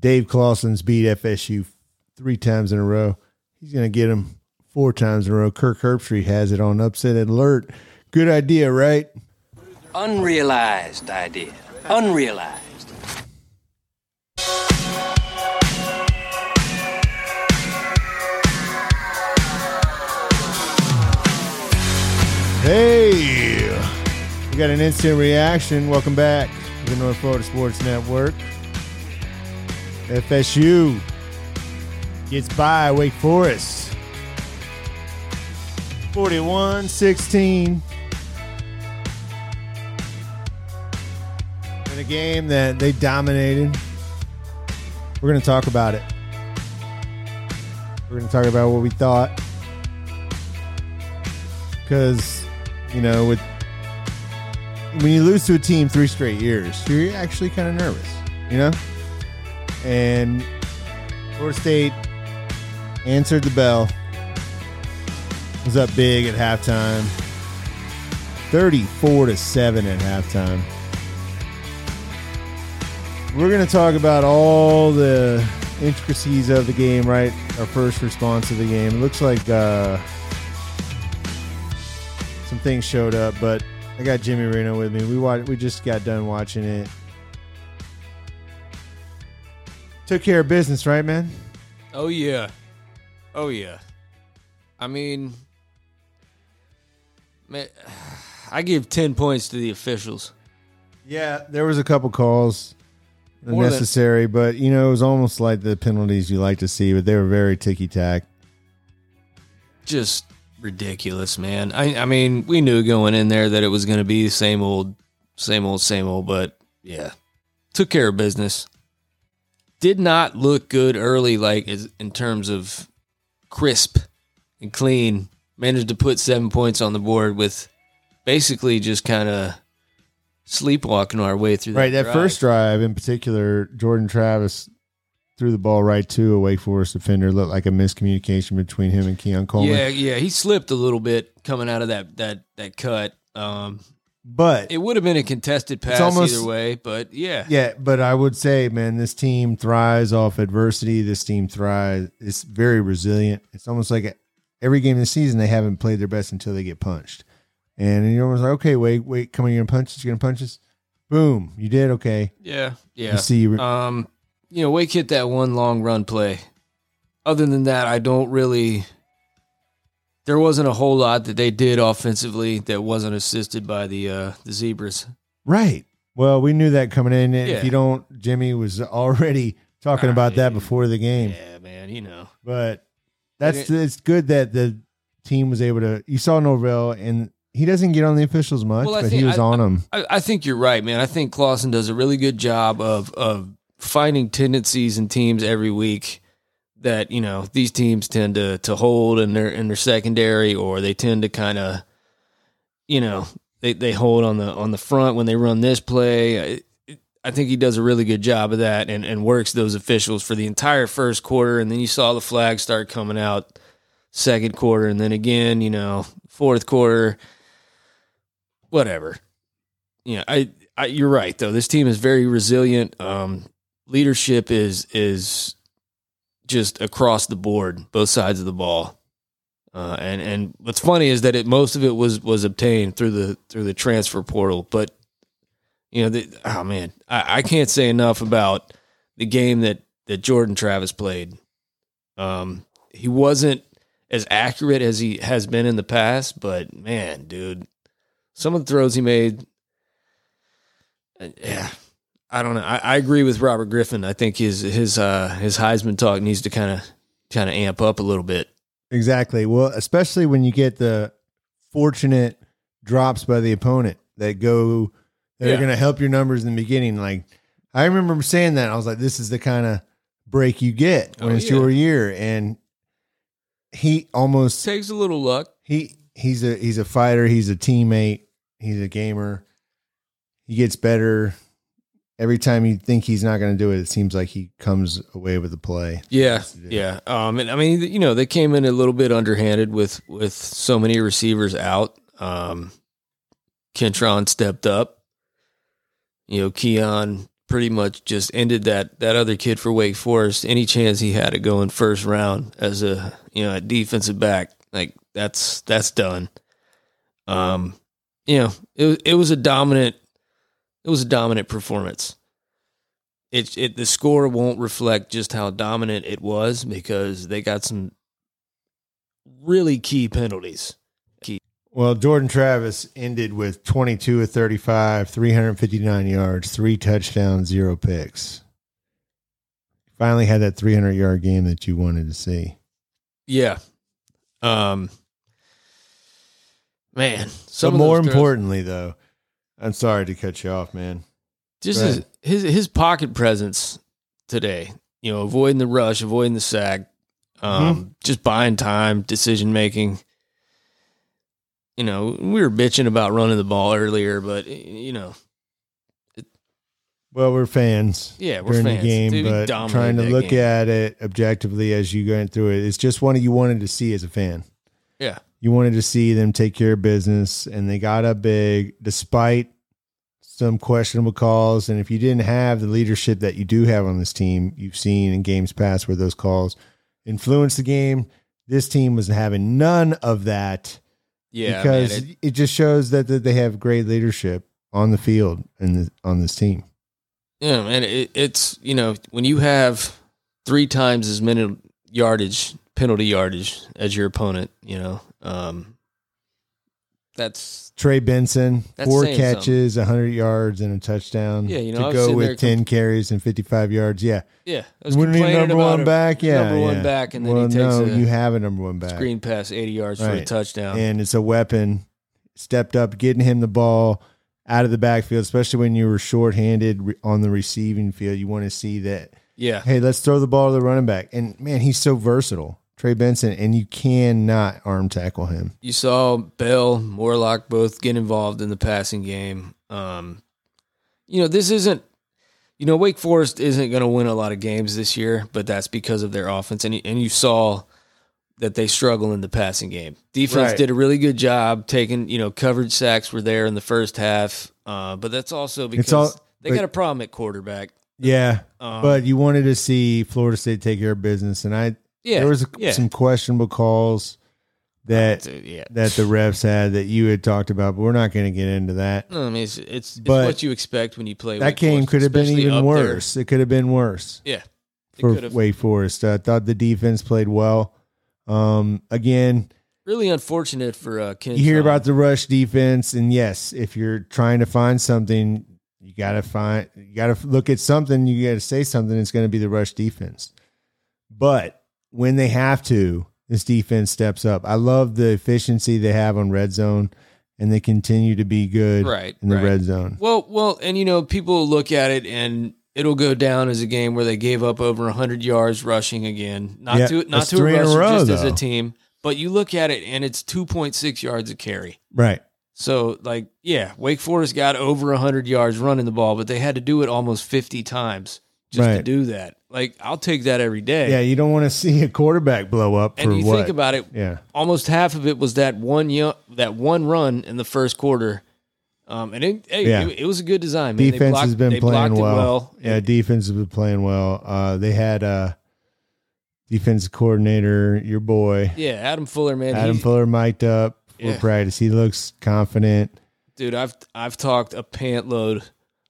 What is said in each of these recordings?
Dave Clawson's beat FSU three times in a row. He's going to get him four times in a row. Kirk Herbstreit has it on upset alert. Good idea, right? Unrealized idea. Unrealized. Hey, we got an instant reaction. Welcome back to the North Florida Sports Network. FSU gets by Wake Forest 41 16. In a game that they dominated. We're going to talk about it. We're going to talk about what we thought. Because, you know, with when you lose to a team three straight years, you're actually kind of nervous, you know? And Florida State answered the bell. Was up big at halftime. 34 to 7 at halftime. We're going to talk about all the intricacies of the game, right? Our first response to the game. It looks like uh, some things showed up, but I got Jimmy Reno with me. We watched, we just got done watching it. Took care of business, right, man? Oh yeah. Oh yeah. I mean man, I give 10 points to the officials. Yeah, there was a couple calls More than- necessary, but you know, it was almost like the penalties you like to see, but they were very ticky tack. Just ridiculous, man. I I mean, we knew going in there that it was going to be the same old same old same old, but yeah. Took care of business. Did not look good early like in terms of crisp and clean. Managed to put 7 points on the board with basically just kind of sleepwalking our way through that Right, that drive. first drive in particular, Jordan Travis threw the ball right to a Wake Forest defender. Looked like a miscommunication between him and Keon Coleman. Yeah, yeah, he slipped a little bit coming out of that that that cut. Um, but it would have been a contested pass almost- either way, but yeah, Yeah, but I would say, man, this team thrives off adversity. This team thrives. It's very resilient. It's almost like every game this season they haven't played their best until they get punched, and you're almost like, okay, wait, wait, come on, you're gonna punch us, you're gonna punch us. Boom, you did okay. yeah, yeah. You see, Um, you know, Wake hit that one long run play. Other than that, I don't really. There wasn't a whole lot that they did offensively that wasn't assisted by the uh, the zebras. right. Well, we knew that coming in. Yeah. If you don't, Jimmy was already talking about that before the game. Yeah, man, you know. But that's it's good that the team was able to. You saw Norvell, and he doesn't get on the officials much, Well, but think he was I- on them. I, I think you're right, man. I think Clawson does a really good job of of finding tendencies in teams every week that you know these teams tend to to hold in their in their secondary, or they tend to kind of, you know, they they hold on the on the front when they run this play. I, I think he does a really good job of that and, and works those officials for the entire first quarter, and then you saw the flag start coming out second quarter, and then again, you know, fourth quarter. Whatever yeah, I, I you're right though. This team is very resilient. Um, leadership is is just across the board, both sides of the ball. Uh, and and what's funny is that it most of it was was obtained through the through the transfer portal. But you know, the, oh man, I, I can't say enough about the game that that Jordan Travis played. Um, he wasn't as accurate as he has been in the past, but man, dude, some of the throws he made uh, yeah, I don't know. I, I agree with Robert Griffin. I think his his uh his Heisman talk needs to kind of kind of amp up a little bit. Exactly. Well, especially when you get the fortunate drops by the opponent that go that are going to help your numbers in the beginning. Like I remember saying that I was like, this is the kind of break you get when Oh, it's yeah. your year, and he almost Takes a little luck. he he's a he's a fighter. He's a teammate. He's a gamer. He gets better every time you think he's not going to do it. It seems like he comes away with the play. Yeah, yeah. Um, and I mean, you know, they came in a little bit underhanded with with so many receivers out. Um, Kentron stepped up. You know, Keon pretty much just ended that that other kid for Wake Forest. Any chance he had to going first round as a you know a defensive back, like that's that's done. Um, you know, it it was a dominant it was a dominant performance. It it the score won't reflect just how dominant it was because they got some really key penalties. Key. Well, Jordan Travis ended with 22 of 35, 359 yards, three touchdowns, zero picks. Finally had that 300 yard game that you wanted to see. Yeah. Um man, some But more importantly, though, I'm sorry to cut you off, man. just his, his his pocket presence today, you know, avoiding the rush, avoiding the sack, um, Mm-hmm. just buying time, decision making. You know, we were bitching about running the ball earlier, but you know, Well, we're fans. Yeah, we're during fans. the game, Dude, but trying to look game. at it objectively as you going through it, it's just one you wanted to see as a fan. yeah, You wanted to see them take care of business, and they got up big despite some questionable calls. And if you didn't have the leadership that you do have on this team, you've seen in games past where those calls influenced the game. This team was having none of that yeah, because man, it- it, just shows that, that they have great leadership on the field and on this team. Yeah, man, it, it's you know when you have three times as many yardage penalty yardage as your opponent, you know, um, that's Trey Benson, That's four saying catches, 100 yards, and a touchdown. Yeah, you know, I to was go sitting with there 10 carries and 55 yards. Yeah. yeah. I was Wouldn't complaining number about one a back? Yeah. number one back, and then well, he takes no, a you have a number one back. screen pass eighty yards for a Right. touchdown. And it's a weapon. Stepped up, getting him the ball out of the backfield, especially when you were shorthanded re- on the receiving field. You want to see that, yeah, hey, let's throw the ball to the running back. And man, he's so versatile. Trey Benson, and you cannot arm tackle him. you saw Bell, Morlock both get involved in the passing game. Um, you know, this isn't, you know, Wake Forest isn't going to win a lot of games this year, but that's because of their offense. And, and you saw that they struggle in the passing game. Defense Right. did a really good job taking, you know, coverage sacks were there in the first half. Uh, but that's also because all- they but- got a problem at quarterback. Yeah, Um, but you wanted to see Florida State take care of business, and I yeah, there was yeah. some questionable calls that yeah. that the refs had that you had talked about, but we're not going to get into that. No, I mean, it's, it's, it's what you expect when you play. That Wake game Forest, could have been even up there. worse. It could have been worse Yeah, for. Wake Forest. I thought the defense played well. Um, again, Really unfortunate for uh, Ken. you hear Sean. about the rush defense, and yes, if you're trying to find something, you got to find, you got to look at something. You got to say something. It's going to be the rush defense. But when they have to, this defense steps up. I love the efficiency they have on red zone, and they continue to be good Right, in the right. red zone. Well, well, and you know, people look at it and it'll go down as a game where they gave up over 100 yards rushing again. Not Yeah, to not to a rusher, row, just as a team. But you look at it and it's 2.6 yards a carry. Right. So, like, yeah, Wake Forest got over 100 yards running the ball, but they had to do it almost 50 times just to do that. Like, I'll take that every day. Yeah, you don't want to see a quarterback blow up for and you what? think about it, yeah. almost half of it was that one yo- that one run in the first quarter. Um, and it, hey, Yeah. it, it was a good design. Man. They defense blocked- has been they playing it well. Yeah, And- defense has been playing well. Uh, they had uh, defensive coordinator, your boy yeah. Adam Fuller, man, Adam Fuller, mic'd up for Yeah. practice. He looks confident. dude. I've I've talked a pant load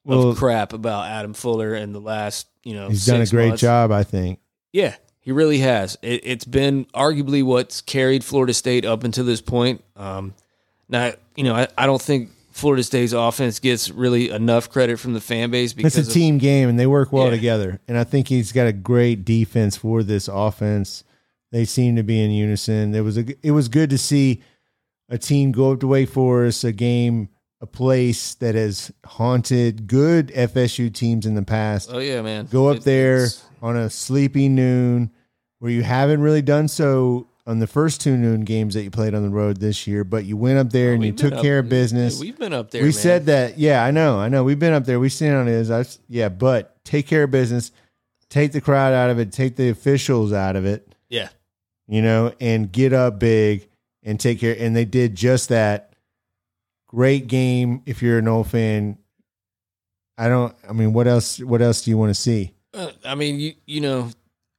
Well, of crap about Adam Fuller in the last you know. he's done a great months. job, I think. Yeah, he really has. It, it's been arguably what's carried Florida State up until this point. Um, now, you know, I, I don't think Florida State's offense gets really enough credit from the fan base because It's a of- team game, and they work well Yeah. together. And I think he's got a great defense for this offense. They seem to be in unison. There was a. It was good to see a team go up to Wake Forest, a game, a place that has haunted good FSU teams in the past. Oh yeah, man. Go up It- there it's- on a sleepy noon, where you haven't really done so on the first two noon games that you played on the road this year. But you went up there oh, and you took up- care of business We've been up there. we man. said that. Yeah, I know. I know. We've been up there. We've seen on it. Is I, yeah, but take care of business. Take the crowd out of it. Take the officials out of it. yeah, You know, and get up big and take care. And they did just that. Great game. If you're an old fan, I don't. I mean, what else? What else do you want to see? Uh, I mean, you you know,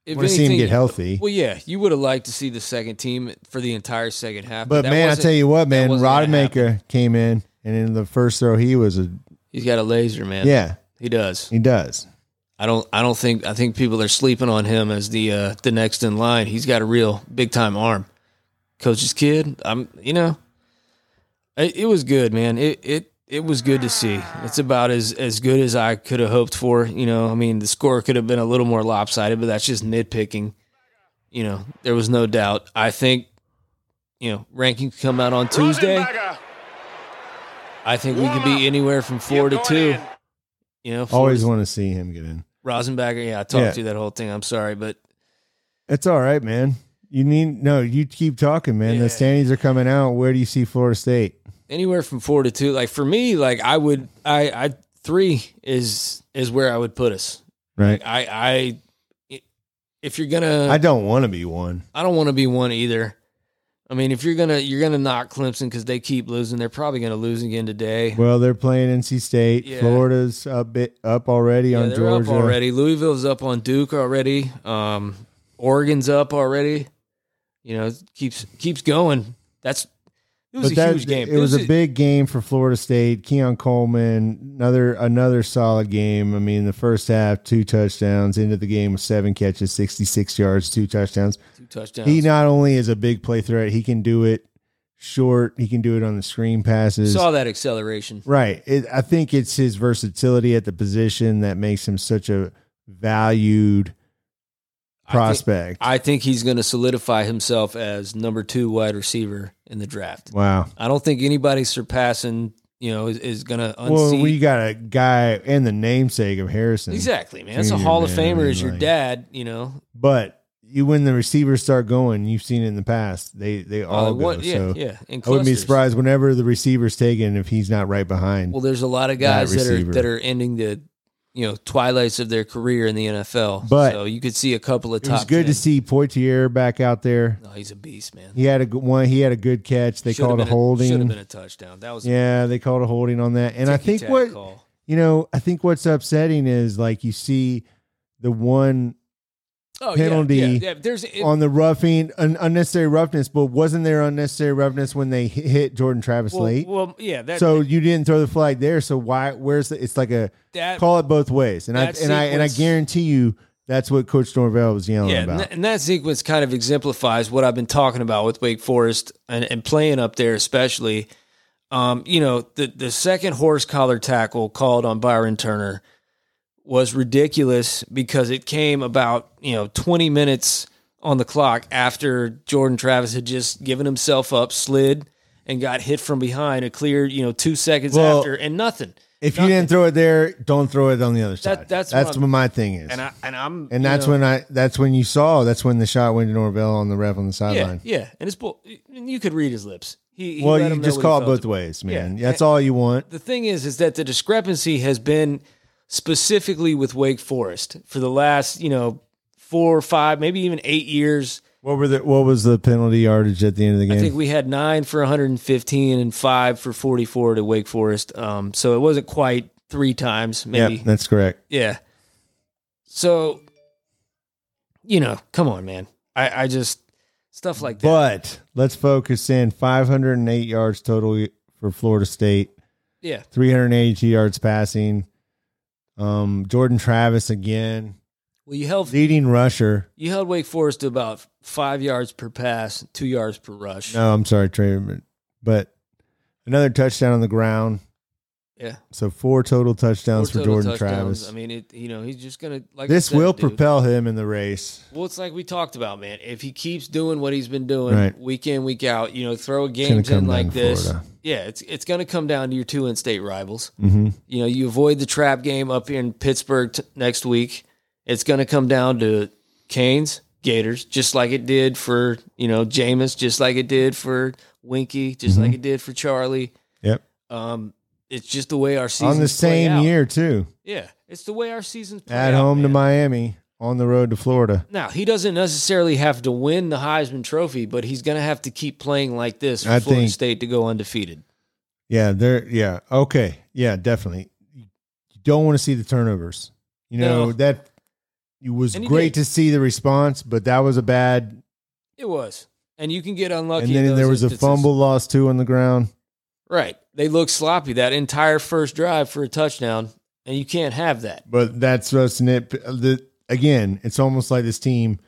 if Want to see him get healthy. Well, yeah, you would have liked to see the second team for the entire second half. But that man, I tell you what, man, wasn't gonna happen. Rodemaker came in, and in the first throw, he was a he's got a laser, man. yeah. he does. He does. I don't. I don't think. I think people are sleeping on him as the uh, the next in line. He's got a real big time arm. Coach's kid. I'm. You know, it, it was good, man. It it it was good to see. It's about as as good as I could have hoped for. You know, I mean, the score could have been a little more lopsided, but that's just nitpicking. You know, there was no doubt. I think, you know, rankings come out on Tuesday. I think we could be anywhere from four to two. You know, Always Florida's- want to see him get in. Rosenbacher, yeah, I talked Yeah. through that whole thing. I'm sorry, but It's all right, man. You need no. You keep talking, man. Yeah. The standings are coming out. Where do you see Florida State? Anywhere from four to two. Like for me, like I would, I, I three is is where I would put us. Right. I, I, if you're gonna, I I, don't want to be one. I don't want to be one either. I mean, if you're gonna, you're gonna knock Clemson because they keep losing. They're probably gonna lose again today. Well, they're playing NC State. Yeah. Florida's up bit up already Yeah, on they're Georgia. up already. Louisville's up on Duke already. Um, Oregon's up already. You know, keeps keeps going. That's it was But a that, huge game. It was a big game for Florida State. Keon Coleman, another another solid game. I mean, the first half, two touchdowns. Into the game with seven catches, sixty six yards, two touchdowns. two touchdowns. He not only is a big play threat, he can do it short. He can do it on the screen passes. saw that acceleration. Right. It, I think it's his versatility at the position that makes him such a valued I think- prospect. I think he's going to solidify himself as number two wide receiver in the draft. wow. I don't think anybody surpassing, you know, is, is going to unseat. Well, we got a guy and the namesake of Harrison. exactly, man. That's a Hall of man, I Famer mean, as your like- dad, you know. But you when the receivers start going, you've seen it in the past. They they all Uh, go. yeah, so yeah. I wouldn't be surprised whenever the receiver's taken if he's not right behind. Well, there's a lot of guys that are that are ending the, you know, twilights of their career in the NFL. But so you could see a couple of it top. was good 10. to see Poitier back out there. No, he's a beast, man. He had a good one. He had a good catch. They Should've called a been Should have holding. been a touchdown. That was a Yeah, they called a holding on that. And I think what call. you know, I think what's upsetting is like you see the one oh, penalty Yeah, yeah, yeah. There's it, on the roughing, un- unnecessary roughness. But wasn't there unnecessary roughness when they hit- hit Jordan Travis well, late? well, yeah. That so you didn't throw the flag there. So why? Where's the? It's like a that call it both ways. And I and I and I guarantee you that's what Coach Norvell was yelling Yeah, about. and that sequence kind of exemplifies what I've been talking about with Wake Forest and, and playing up there, especially. Um, you know, the the second horse collar tackle called on Byron Turner was ridiculous because it came about you know 20 minutes on the clock after Jordan Travis had just given himself up, slid, and got hit from behind. A clear you know two seconds Well, after, and nothing. if you didn't throw it there, don't throw it on the other That- side. that's that's what what, my thing is. And I and I'm and you that's know, when I that's when you saw that's when the shot went to Norvell on the ref on the sideline. yeah, and it's bull. And you could read his lips. He, he well, you him just call it felt both ways, man. Yeah. That's all you want. the thing is is that the discrepancy has been specifically with Wake Forest for the last, you know, four or five, maybe even eight years. What were the what was the penalty yardage at the end of the game? I think we had nine for 115 and five for 44 to Wake Forest. Um, so it wasn't quite three times, maybe. Yep, that's correct. Yeah. So, you know, come on, man. I, I just stuff like that. But let's focus in 508 yards total for Florida State, yeah. 382 yards passing. Um, Jordan Travis again, Well, you held leading rusher. you held Wake Forest to about five yards per pass, two yards per rush. No, I'm sorry, Trey, but another touchdown on the ground. Yeah. So four total touchdowns Four for total Jordan touchdowns. Travis. I mean, it. You know, he's just gonna like I this said, will dude. propel him in the race. Well, it's like we talked about, man. If he keeps doing what he's been doing Right. week in, week out, you know, throw gonna games come in down like to this. Florida. Yeah, it's it's going to come down to your two in-state rivals. Mm-hmm. You know, you avoid the trap game up here in Pittsburgh t- next week. It's going to come down to Canes, Gators, just like it did for you know Jameis, just like it did for Weinke, just Mm-hmm. like it did for Charlie. Yep. Um, it's just the way our seasons On the same year too. Yeah, it's the way our seasons play At out, home to. Miami, on the road to Florida. Now he doesn't necessarily have to win the Heisman Trophy, but he's going to have to keep playing like this for I Florida think- State to go undefeated. Yeah, there. Yeah, okay. Yeah, definitely. You don't want to see the turnovers. You know No. that it was great did. to see the response, but that was a bad. It was, and you can get unlucky. and then there was a fumble loss too on the ground. Right, they looked sloppy that entire first drive for a touchdown, and you can't have that. But that's what's nit. The, again, it's almost like this team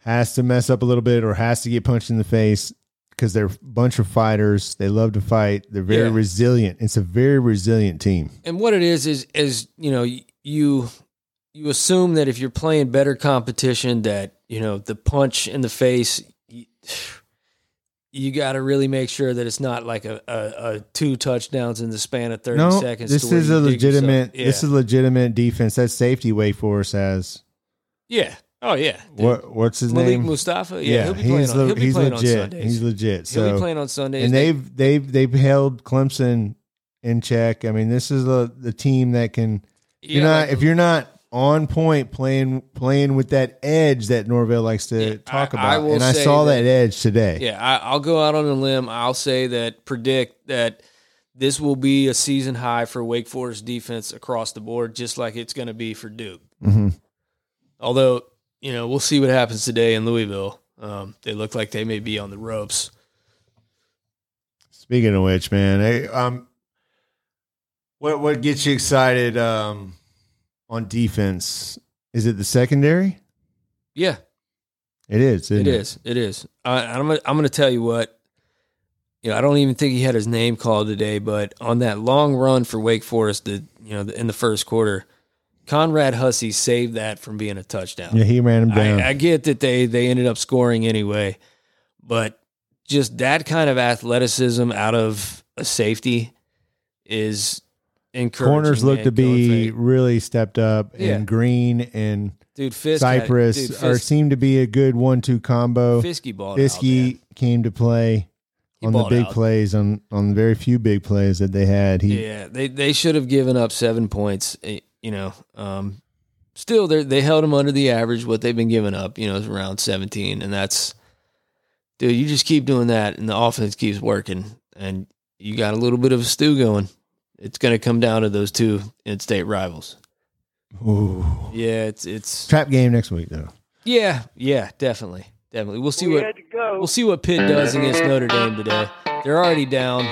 has to mess up a little bit or has to get punched in the face because they're a bunch of fighters. They love to fight. They're very Yeah. resilient. It's a very resilient team. And what it is is is you know you you assume that if you're playing better competition, that you know the punch in the face. You, you got to really make sure that it's not like a, a, a two touchdowns in the span of thirty no, seconds. this is a legitimate. Yeah. This is legitimate defense. That safety way for us has. yeah. Oh yeah. dude. What what's his Malik name? Mustafa. Yeah, he'll be playing he's on. le- He'll be he's playing on legit. Sundays. He's legit. he'll So be playing on Sundays. and They- they've they've they've held Clemson in check. I mean, this is the the team that can. You're yeah, not like- if you're not on point playing playing with that edge that Norvell likes to Yeah, talk I- about, I will and I saw that- that, edge today. Yeah, I, I'll go out on a limb. I'll say that predict that this will be a season high for Wake Forest defense across the board, just like it's going to be for Duke. hmm Although you know we'll see what happens today in Louisville. Um, they look like they may be on the ropes. Speaking of which, man, I, um, what what gets you excited um, on defense? Is it the secondary? Yeah, It is. it isn't is. It is. I, I'm gonna, I'm going to tell you what. You know, I don't even think he had his name called today, but on that long run for Wake Forest, the you know in the first quarter, Conrad Hussey saved that from being a touchdown. Yeah, he ran him down. I, I get that they they ended up scoring anyway, but just that kind of athleticism out of a safety is. Corners look to be really stepped up, Yeah. and Green and dude. Fisk had- Cypress dude, are Fisk, seem to be a good one-two combo. Fisky out, Fisky man. came to play He on the big out. plays on on the very few big plays that they had. He Yeah, they they should have given up seven points. eh, You know, um, still they they held them under the average. What they've been giving up, you know, is around seventeen, and that's dude. You just keep doing that, and the offense keeps working, and you got a little bit of a stew going. It's going to come down to those two in-state rivals. Ooh. Yeah, it's it's trap game next week though. yeah yeah definitely, definitely. We'll see We what had go. We'll see what Pitt does against Notre Dame today. They're already down.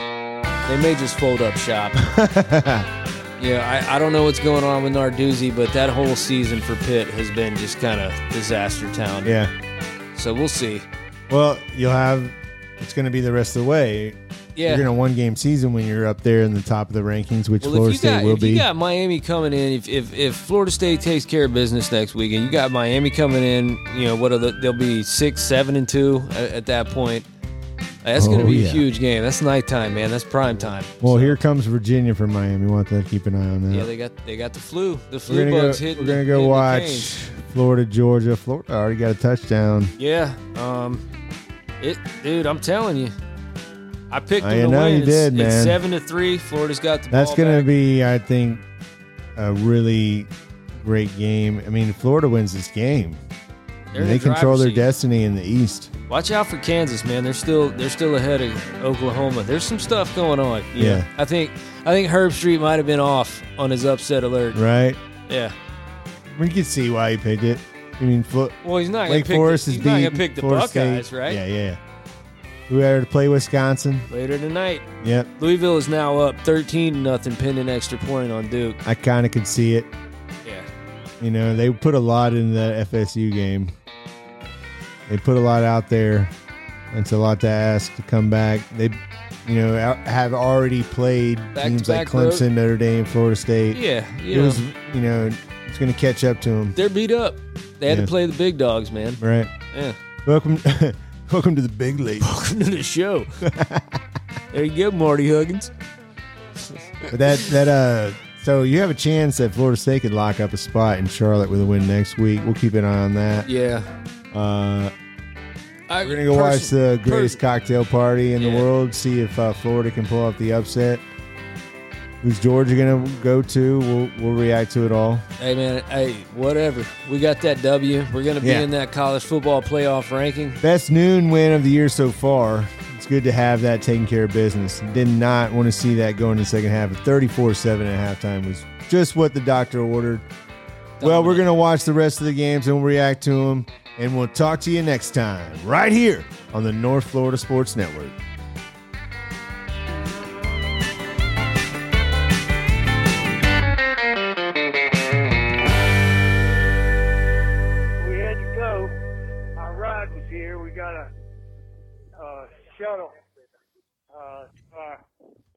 They may just fold up shop. Yeah, I, I don't know what's going on with Narduzzi, but that whole season for Pitt has been just kind of disaster town. yeah. So we'll see. Well, you'll have. It's going to be the rest of the way. Yeah. You're in a one game season when you're up there in the top of the rankings, which well, Florida you State got will if you be. got Miami coming in, if, if if Florida State takes care of business next week, and you got Miami coming in, you know what? Are the, they'll be six, seven, and two at, at that point. That's going to Oh, be yeah. a huge game. That's nighttime, man. That's prime time. well, So, here comes Virginia from Miami. We'll have to keep an eye on that. Yeah, they got they got the flu. The we're flu gonna go. bugs hitting. We're gonna go watch Florida, Georgia. Florida already got a touchdown. Yeah. Um. It, dude. I'm telling you. I picked them I to know win. you It's, did, it's man. seven to three. Florida's got the That's ball going to back. be, I think, a really great game. I mean, if Florida wins this game, They're in they control driver's their seat. destiny in the East. Watch out for Kansas, man. They're still they're still ahead of Oklahoma. There's some stuff going on. you Yeah. I think I think Herbstreit might have been off on his upset alert. Right? Yeah. We can see why he picked it. I mean, Flo- Well, he's not Wake gonna pick Forest the, is he's not beat gonna pick the Florida Buckeyes, State. right? Yeah, yeah. Who had to play Wisconsin? Later tonight. Yep. Louisville is now up 13 nothing, pinning extra point on Duke. I kind of could see it. Yeah. You know, they put a lot in that FSU game. They put a lot out there. It's a lot to ask to come back. They, you know, have already played teams like Back-to-back road. Clemson, Notre Dame, Florida State. Yeah. It know, was, you know, it's going to catch up to them, they're beat up. They had Yeah. to play the big dogs, man. right? Yeah. Welcome, welcome to the big league. Welcome to the show. there you go, Marty Huggins. But that that uh, so you have a chance that Florida State could lock up a spot in Charlotte with a win next week. We'll keep an eye on that. Yeah. Uh, I, we're gonna go watch the greatest cocktail party in Yeah. the world. See if uh, Florida can pull off the upset. Who's Georgia gonna go to? We'll we'll react to it all. Hey man, hey, whatever. We got that W. We're gonna be Yeah. in that college football playoff ranking. Best noon win of the year so far. It's good to have that taking care of business. Did not want to see that go in the second half. 34-7 at halftime was just what the doctor ordered. Well, we're going to watch the rest of the games and we'll react to them. And we'll talk to you next time, right here on the North Florida Sports Network.